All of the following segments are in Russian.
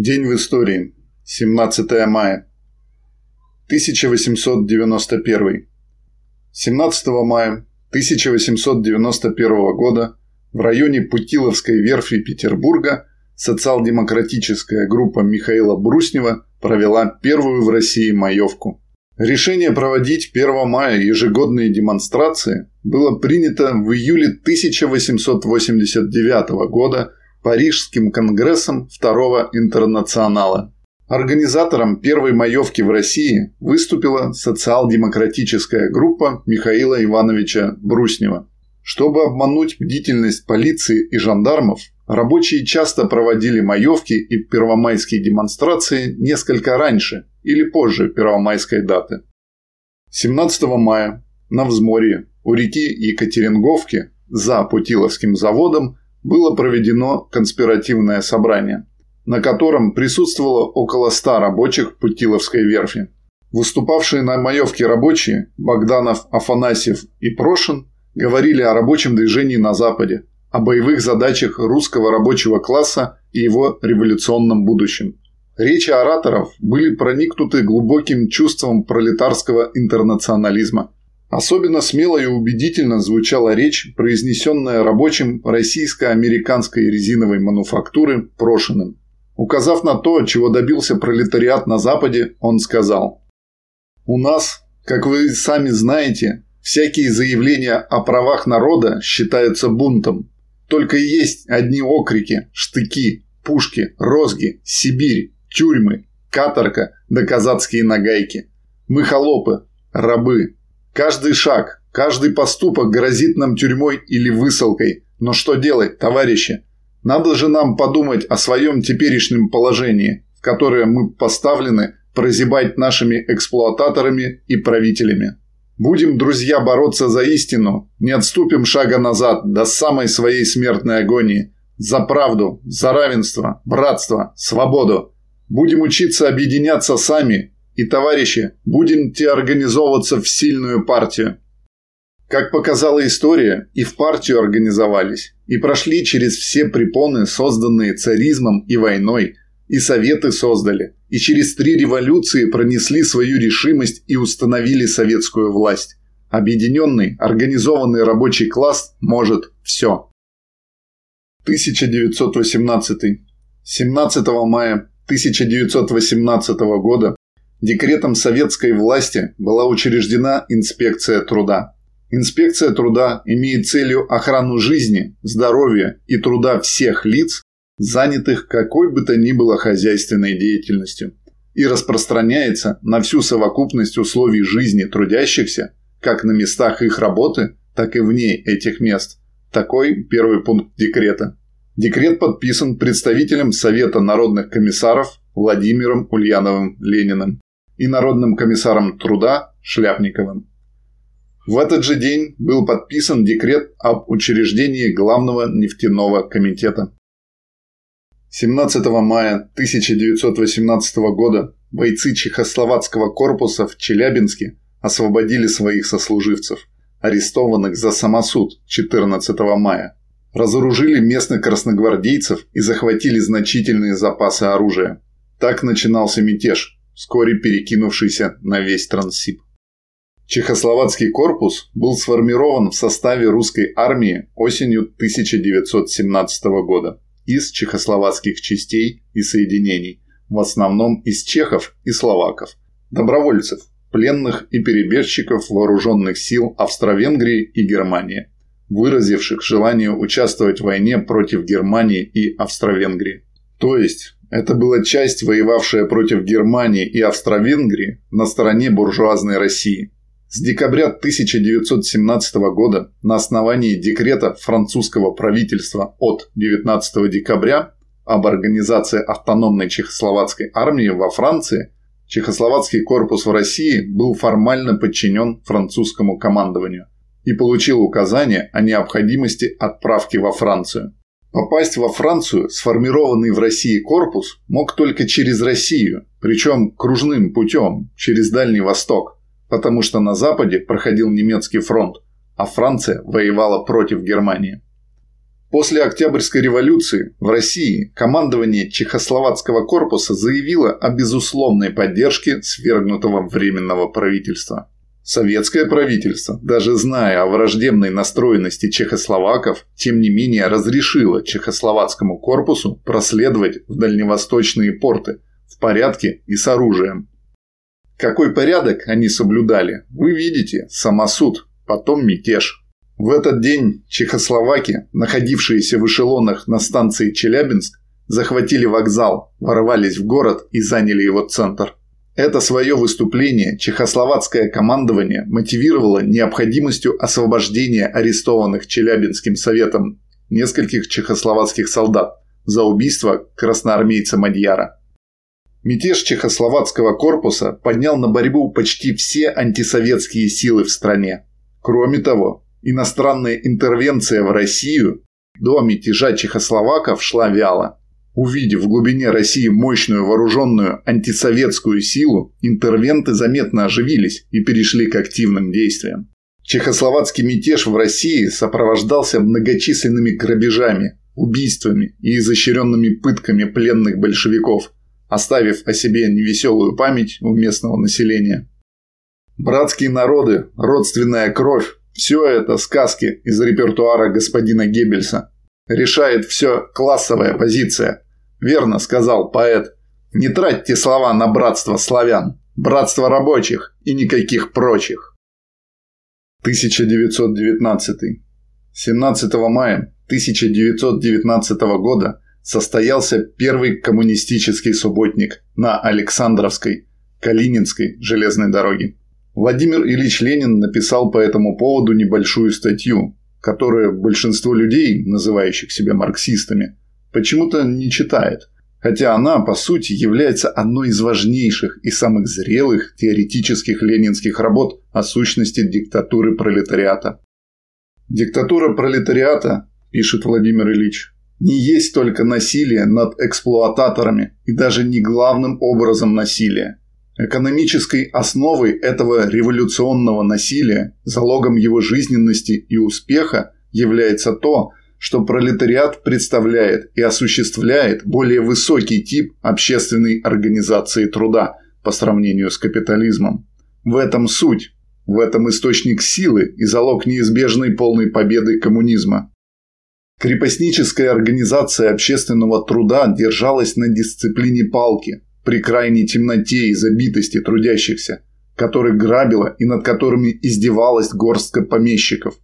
День в истории. 17 мая. 1891. 17 мая 1891 года в районе Путиловской верфи Петербурга социал-демократическая группа Михаила Бруснева провела первую в России маевку. Решение проводить 1 мая ежегодные демонстрации было принято в июле 1889 года Парижским конгрессом Второго интернационала. Организатором первой маевки в России выступила социал-демократическая группа Михаила Ивановича Бруснева. Чтобы обмануть бдительность полиции и жандармов, рабочие часто проводили маевки и первомайские демонстрации несколько раньше или позже первомайской даты. 17 мая на взморье у реки Екатеринговки за Путиловским заводом было проведено конспиративное собрание, на котором присутствовало около ста рабочих Путиловской верфи. Выступавшие на маевке рабочие Богданов, Афанасьев и Прошин говорили о рабочем движении на Западе, о боевых задачах русского рабочего класса и его революционном будущем. Речи ораторов были проникнуты глубоким чувством пролетарского интернационализма – Особенно смело и убедительно звучала речь, произнесенная рабочим российско-американской резиновой мануфактуры Прошиным. Указав на то, чего добился пролетариат на Западе, он сказал «У нас, как вы сами знаете, всякие заявления о правах народа считаются бунтом. Только и есть одни окрики, штыки, пушки, розги, Сибирь, тюрьмы, каторга да казацкие нагайки. Мы холопы, рабы, Каждый шаг, каждый поступок грозит нам тюрьмой или высылкой. Но что делать, товарищи? Надо же нам подумать о своем теперешнем положении, в которое мы поставлены прозябать нашими эксплуататорами и правителями. Будем, друзья, бороться за истину, не отступим шага назад до самой своей смертной агонии. За правду, за равенство, братство, свободу. Будем учиться объединяться сами и, товарищи, будете организовываться в сильную партию. Как показала история, и в партию организовались, и прошли через все препоны, созданные царизмом и войной, и советы создали, и через три революции пронесли свою решимость и установили советскую власть. Объединенный, организованный рабочий класс может все. 1918. 17 мая 1918 года Декретом советской власти была учреждена инспекция труда. Инспекция труда имеет целью охрану жизни, здоровья и труда всех лиц, занятых какой бы то ни было хозяйственной деятельностью, и распространяется на всю совокупность условий жизни трудящихся, как на местах их работы, так и вне этих мест. Такой первый пункт декрета. Декрет подписан представителем Совета народных комиссаров Владимиром Ульяновым Лениным и Народным комиссаром труда Шляпниковым. В этот же день был подписан декрет об учреждении Главного нефтяного комитета. 17 мая 1918 года бойцы Чехословацкого корпуса в Челябинске освободили своих сослуживцев, арестованных за самосуд 14 мая, разоружили местных красногвардейцев и захватили значительные запасы оружия. Так начинался мятеж, вскоре перекинувшийся на весь Транссиб. Чехословацкий корпус был сформирован в составе русской армии осенью 1917 года из чехословацких частей и соединений, в основном из чехов и словаков, добровольцев, пленных и перебежчиков вооруженных сил Австро-Венгрии и Германии, выразивших желание участвовать в войне против Германии и Австро-Венгрии. То есть это была часть, воевавшая против Германии и Австро-Венгрии на стороне буржуазной России. С декабря 1917 года на основании декрета французского правительства от 19 декабря об организации автономной чехословацкой армии во Франции Чехословацкий корпус в России был формально подчинен французскому командованию и получил указание о необходимости отправки во Францию. Попасть во Францию сформированный в России корпус мог только через Россию, причем кружным путем, через Дальний Восток, потому что на Западе проходил немецкий фронт, а Франция воевала против Германии. После Октябрьской революции в России командование Чехословацкого корпуса заявило о безусловной поддержке свергнутого Временного правительства. Советское правительство, даже зная о враждебной настроенности чехословаков, тем не менее разрешило Чехословацкому корпусу проследовать в дальневосточные порты в порядке и с оружием. Какой порядок они соблюдали, вы видите, самосуд, потом мятеж. В этот день чехословаки, находившиеся в эшелонах на станции Челябинск, захватили вокзал, ворвались в город и заняли его центр. Это свое выступление чехословацкое командование мотивировало необходимостью освобождения арестованных Челябинским советом нескольких чехословацких солдат за убийство красноармейца Мадьяра. Мятеж чехословацкого корпуса поднял на борьбу почти все антисоветские силы в стране. Кроме того, Иностранная интервенция в Россию до мятежа чехословаков шла вяло. Увидев в глубине России мощную вооруженную антисоветскую силу, интервенты заметно оживились и перешли к активным действиям. Чехословацкий мятеж в России сопровождался многочисленными грабежами, убийствами и изощренными пытками пленных большевиков, оставив о себе невеселую память у местного населения. Братские народы, родственная кровь, все это сказки из репертуара господина Геббельса. Решает все классовая позиция. Верно сказал поэт. Не тратьте слова на братство славян, братство рабочих и никаких прочих. 1919. 17 мая 1919 года состоялся первый коммунистический субботник на Александровской, Калининской железной дороге. Владимир Ильич Ленин написал по этому поводу небольшую статью, которую большинство людей, называющих себя марксистами, почему-то не читает, хотя она, по сути, является одной из важнейших и самых зрелых теоретических ленинских работ о сущности диктатуры пролетариата. «Диктатура пролетариата, – пишет Владимир Ильич, – не есть только насилие над эксплуататорами и даже не главным образом насилие – Экономической основой этого революционного насилия, залогом его жизненности и успеха является то, что пролетариат представляет и осуществляет более высокий тип общественной организации труда по сравнению с капитализмом. В этом суть, в этом источник силы и залог неизбежной полной победы коммунизма. Крепостническая организация общественного труда держалась на дисциплине палки – при крайней темноте и забитости трудящихся, которых грабила и над которыми издевалась горстка помещиков.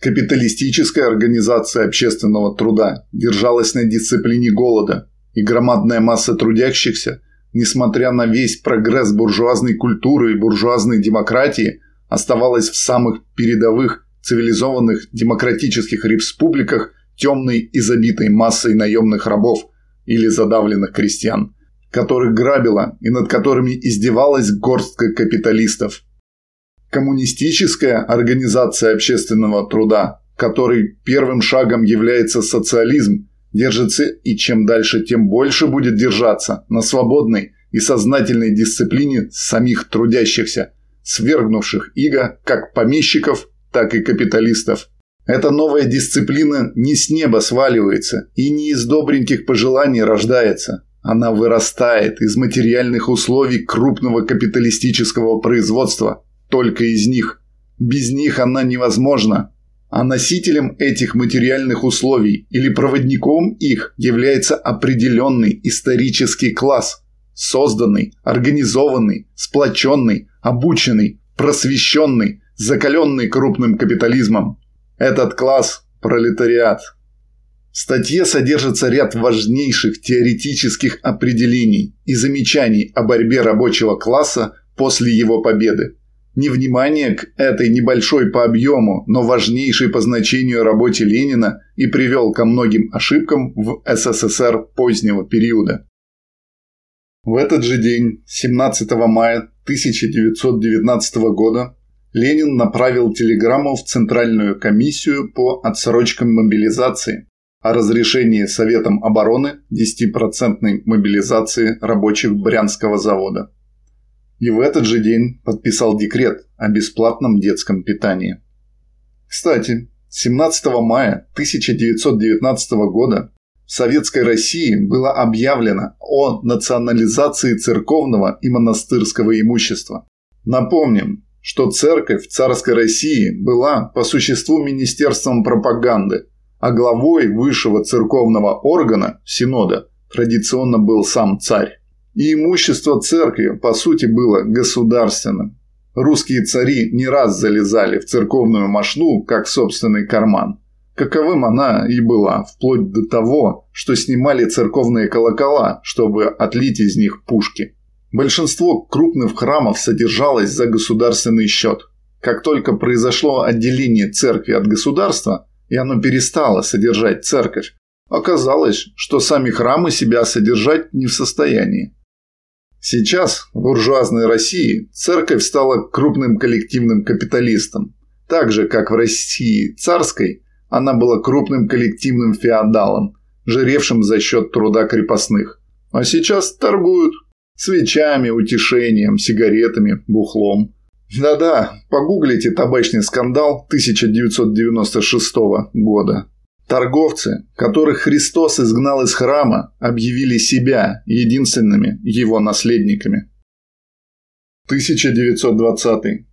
Капиталистическая организация общественного труда держалась на дисциплине голода, и громадная масса трудящихся, несмотря на весь прогресс буржуазной культуры и буржуазной демократии, оставалась в самых передовых цивилизованных демократических республиках темной и забитой массой наемных рабов или задавленных крестьян – которых грабила и над которыми издевалась горстка капиталистов. Коммунистическая организация общественного труда, которой первым шагом является социализм, держится и чем дальше, тем больше будет держаться на свободной и сознательной дисциплине самих трудящихся, свергнувших иго как помещиков, так и капиталистов. Эта новая дисциплина не с неба сваливается и не из добреньких пожеланий рождается, она вырастает из материальных условий крупного капиталистического производства, только из них. Без них она невозможна. А носителем этих материальных условий или проводником их является определенный исторический класс, созданный, организованный, сплоченный, обученный, просвещенный, закаленный крупным капитализмом. Этот класс – пролетариат – в статье содержится ряд важнейших теоретических определений и замечаний о борьбе рабочего класса после его победы. Невнимание к этой небольшой по объему, но важнейшей по значению работе Ленина и привел ко многим ошибкам в СССР позднего периода. В этот же день, 17 мая 1919 года, Ленин направил телеграмму в Центральную комиссию по отсрочкам мобилизации, о разрешении Советом обороны 10% мобилизации рабочих Брянского завода. И в этот же день подписал декрет о бесплатном детском питании. Кстати, 17 мая 1919 года в Советской России было объявлено о национализации церковного и монастырского имущества. Напомним, что церковь в царской России была по существу министерством пропаганды, а главой высшего церковного органа, синода, традиционно был сам царь. И имущество церкви, по сути, было государственным. Русские цари не раз залезали в церковную мошну, как собственный карман. Каковым она и была, вплоть до того, что снимали церковные колокола, чтобы отлить из них пушки. Большинство крупных храмов содержалось за государственный счет. Как только произошло отделение церкви от государства, и оно перестало содержать церковь, оказалось, что сами храмы себя содержать не в состоянии. Сейчас в буржуазной России церковь стала крупным коллективным капиталистом, так же, как в России царской она была крупным коллективным феодалом, жиревшим за счет труда крепостных. А сейчас торгуют свечами, утешением, сигаретами, бухлом. Да-да, погуглите табачный скандал 1996 года. Торговцы, которых Христос изгнал из храма, объявили себя единственными его наследниками. 1920.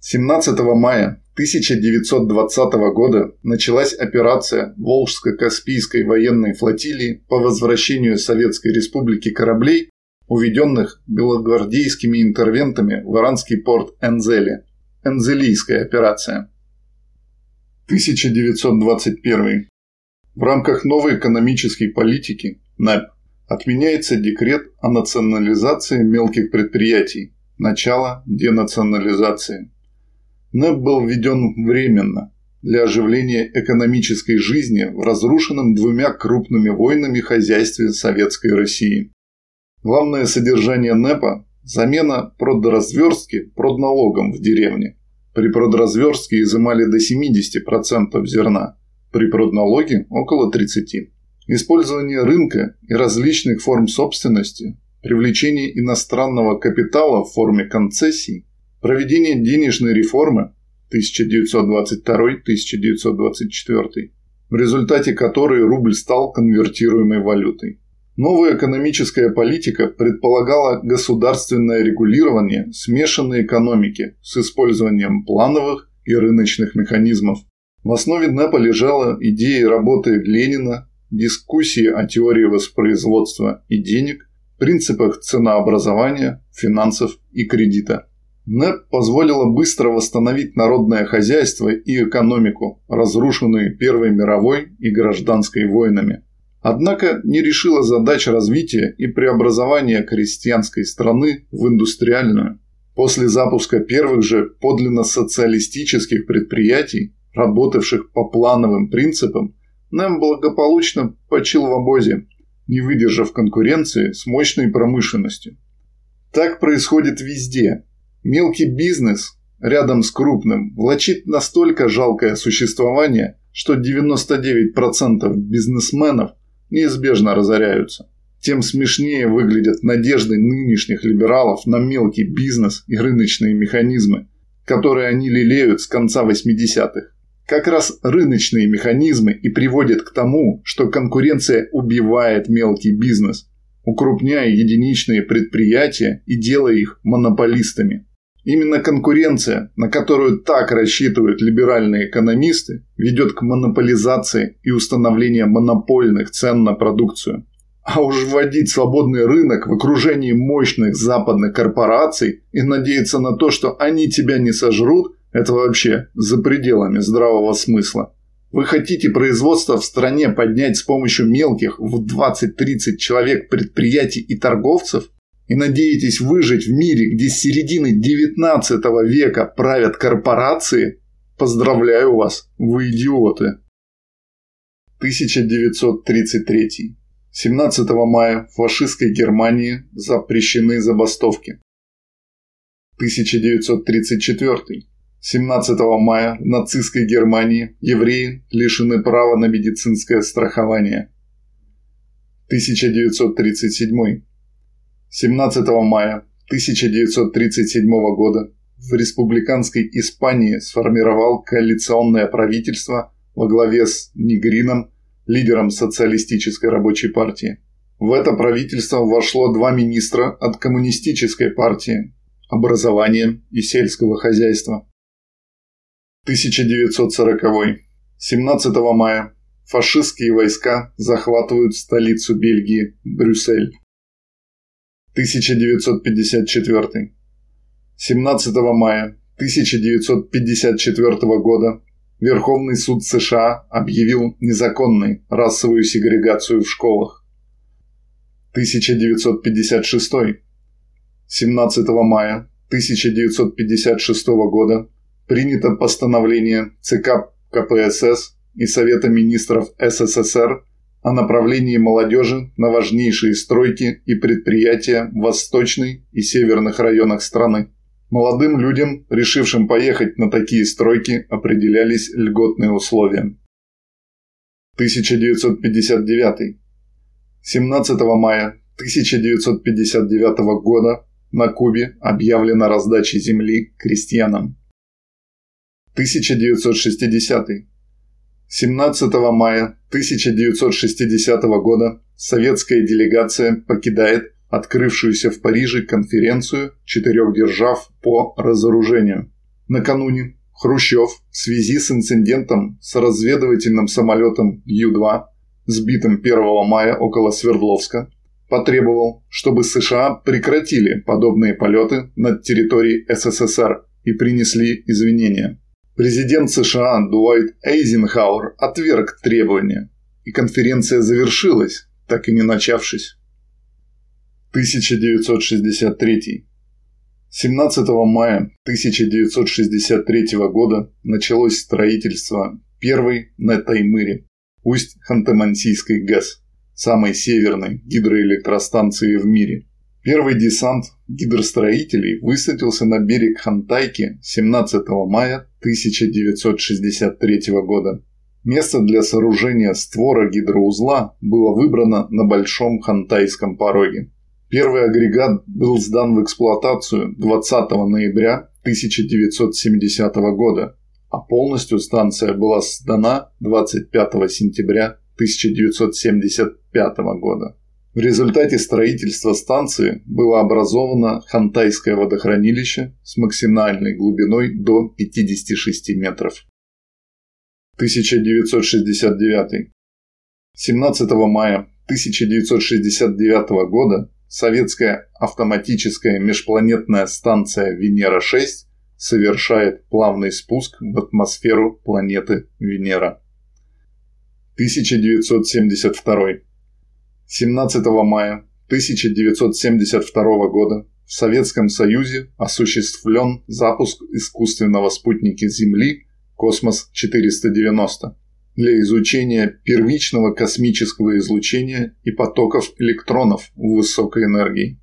17 мая 1920 года началась операция Волжско-Каспийской военной флотилии по возвращению Советской Республики кораблей, уведенных белогвардейскими интервентами в иранский порт Энзели. Энзелийская операция. 1921. В рамках новой экономической политики НЭП отменяется декрет о национализации мелких предприятий, начало денационализации. НЭП был введен временно для оживления экономической жизни в разрушенном двумя крупными войнами хозяйстве Советской России. Главное содержание НЭПа – замена продразверстки продналогом в деревне – при продразверстке изымали до 70% зерна, при продналоге – около 30%. Использование рынка и различных форм собственности, привлечение иностранного капитала в форме концессий, проведение денежной реформы 1922-1924, в результате которой рубль стал конвертируемой валютой. Новая экономическая политика предполагала государственное регулирование смешанной экономики с использованием плановых и рыночных механизмов. В основе НЭПа лежала идея работы Ленина, дискуссии о теории воспроизводства и денег, принципах ценообразования, финансов и кредита. НЭП позволила быстро восстановить народное хозяйство и экономику, разрушенные Первой мировой и гражданской войнами – Однако не решила задач развития и преобразования крестьянской страны в индустриальную. После запуска первых же подлинно социалистических предприятий, работавших по плановым принципам, нам благополучно почил в обозе, не выдержав конкуренции с мощной промышленностью. Так происходит везде. Мелкий бизнес рядом с крупным влачит настолько жалкое существование, что 99% бизнесменов – неизбежно разоряются. Тем смешнее выглядят надежды нынешних либералов на мелкий бизнес и рыночные механизмы, которые они лелеют с конца 80-х. Как раз рыночные механизмы и приводят к тому, что конкуренция убивает мелкий бизнес, укрупняя единичные предприятия и делая их монополистами. Именно конкуренция, на которую так рассчитывают либеральные экономисты, ведет к монополизации и установлению монопольных цен на продукцию. А уж вводить свободный рынок в окружении мощных западных корпораций и надеяться на то, что они тебя не сожрут, это вообще за пределами здравого смысла. Вы хотите производство в стране поднять с помощью мелких в 20-30 человек предприятий и торговцев? И надеетесь выжить в мире, где с середины 19 века правят корпорации, поздравляю вас, вы идиоты. 1933. 17 мая в фашистской Германии запрещены забастовки. 1934. 17 мая в нацистской Германии евреи лишены права на медицинское страхование. 1937. 17 мая 1937 года в республиканской Испании сформировал коалиционное правительство во главе с Нигрином, лидером социалистической рабочей партии. В это правительство вошло два министра от коммунистической партии – образования и сельского хозяйства. 1940. 17 мая фашистские войска захватывают столицу Бельгии – Брюссель. 1954. 17 мая 1954 года Верховный суд США объявил незаконной расовую сегрегацию в школах. 1956. 17 мая 1956 года принято постановление ЦК КПСС и Совета министров СССР о направлении молодежи на важнейшие стройки и предприятия в восточной и северных районах страны. Молодым людям, решившим поехать на такие стройки, определялись льготные условия. 1959. 17 мая 1959 года на Кубе объявлена раздача земли крестьянам. 1960. 17 мая 1960 года советская делегация покидает открывшуюся в Париже конференцию четырех держав по разоружению. Накануне Хрущев в связи с инцидентом с разведывательным самолетом Ю-2, сбитым 1 мая около Свердловска, потребовал, чтобы США прекратили подобные полеты над территорией СССР и принесли извинения. Президент США Дуайт Эйзенхауэр отверг требования, и конференция завершилась, так и не начавшись. 1963. 17 мая 1963 года началось строительство первой на Таймыре, усть Ханты-Мансийской ГЭС, самой северной гидроэлектростанции в мире. Первый десант гидростроителей высадился на берег Хантайки 17 мая 1963 года. Место для сооружения створа гидроузла было выбрано на Большом Хантайском пороге. Первый агрегат был сдан в эксплуатацию 20 ноября 1970 года, а полностью станция была сдана 25 сентября 1975 года. В результате строительства станции было образовано Хантайское водохранилище с максимальной глубиной до 56 метров. 1969. 17 мая 1969 года советская автоматическая межпланетная станция Венера-6 совершает плавный спуск в атмосферу планеты Венера. 1972. 17 мая 1972 года в Советском Союзе осуществлен запуск искусственного спутника Земли «Космос-490» для изучения первичного космического излучения и потоков электронов высокой энергии.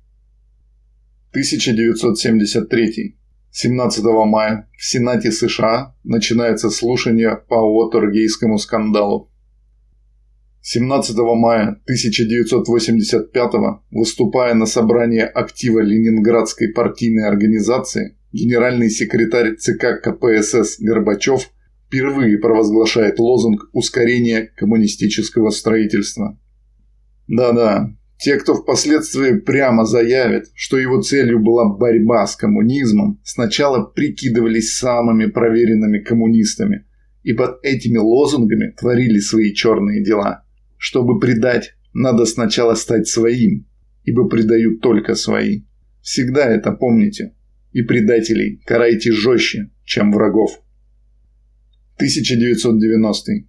1973. 17 мая в Сенате США начинается слушание по Уотергейтскому скандалу. 17 мая 1985 выступая на собрании актива Ленинградской партийной организации, генеральный секретарь ЦК КПСС Горбачев – впервые провозглашает лозунг ускорения коммунистического строительства. Да-да, те, кто впоследствии прямо заявит, что его целью была борьба с коммунизмом, сначала прикидывались самыми проверенными коммунистами и под этими лозунгами творили свои черные дела. Чтобы предать, надо сначала стать своим, ибо предают только свои. Всегда это помните. И предателей карайте жестче, чем врагов. 1990.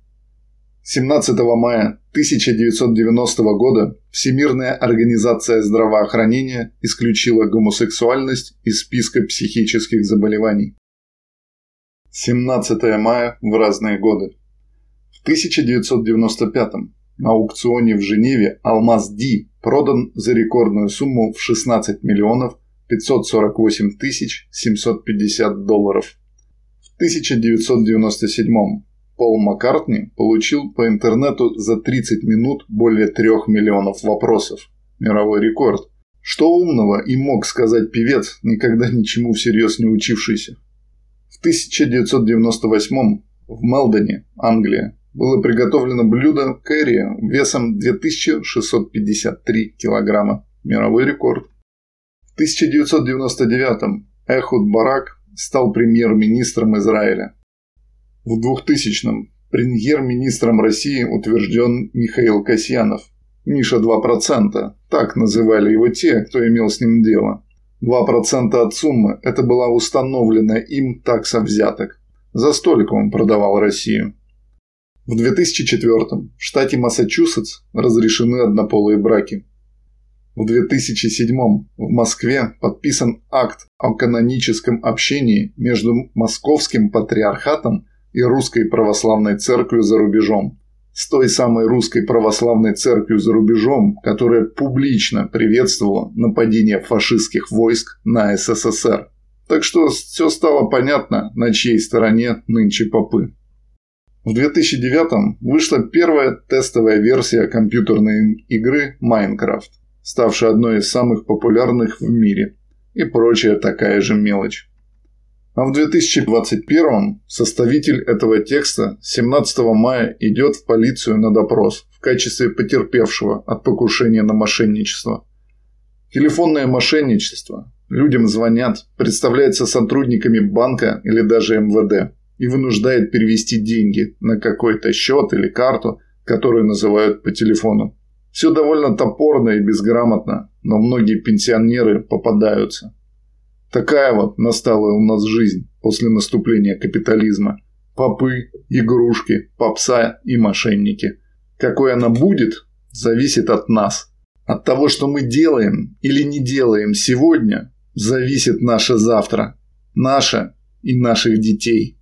17 мая 1990 года Всемирная организация здравоохранения исключила гомосексуальность из списка психических заболеваний. 17 мая в разные годы. В 1995 на аукционе в Женеве алмаз Ди продан за рекордную сумму в 16 миллионов 548 тысяч 750 долларов. 1997 Пол Маккартни получил по интернету за 30 минут более 3 миллионов вопросов. Мировой рекорд. Что умного и мог сказать певец, никогда ничему всерьез не учившийся? В 1998 в Мелдоне, Англия, было приготовлено блюдо кэрри весом 2653 килограмма. Мировой рекорд. В 1999 Эхуд Барак стал премьер-министром Израиля. В 2000-м премьер-министром России утвержден Михаил Касьянов. Миша 2%, так называли его те, кто имел с ним дело. 2% от суммы – это была установлена им такса взяток. За столько он продавал Россию. В 2004 в штате Массачусетс разрешены однополые браки. В 2007 в Москве подписан акт о каноническом общении между Московским патриархатом и Русской православной церковью за рубежом. С той самой Русской православной церковью за рубежом, которая публично приветствовала нападение фашистских войск на СССР. Так что все стало понятно, на чьей стороне нынче попы. В 2009 вышла первая тестовая версия компьютерной игры Minecraft, ставшая одной из самых популярных в мире, и прочая такая же мелочь. А в 2021 составитель этого текста 17 мая идет в полицию на допрос в качестве потерпевшего от покушения на мошенничество. Телефонное мошенничество. Людям звонят, представляются сотрудниками банка или даже МВД и вынуждает перевести деньги на какой-то счет или карту, которую называют по телефону. Все довольно топорно и безграмотно, но многие пенсионеры попадаются. Такая вот настала у нас жизнь после наступления капитализма. Попы, игрушки, попса и мошенники. Какой она будет, зависит от нас. От того, что мы делаем или не делаем сегодня, зависит наше завтра. Наше и наших детей.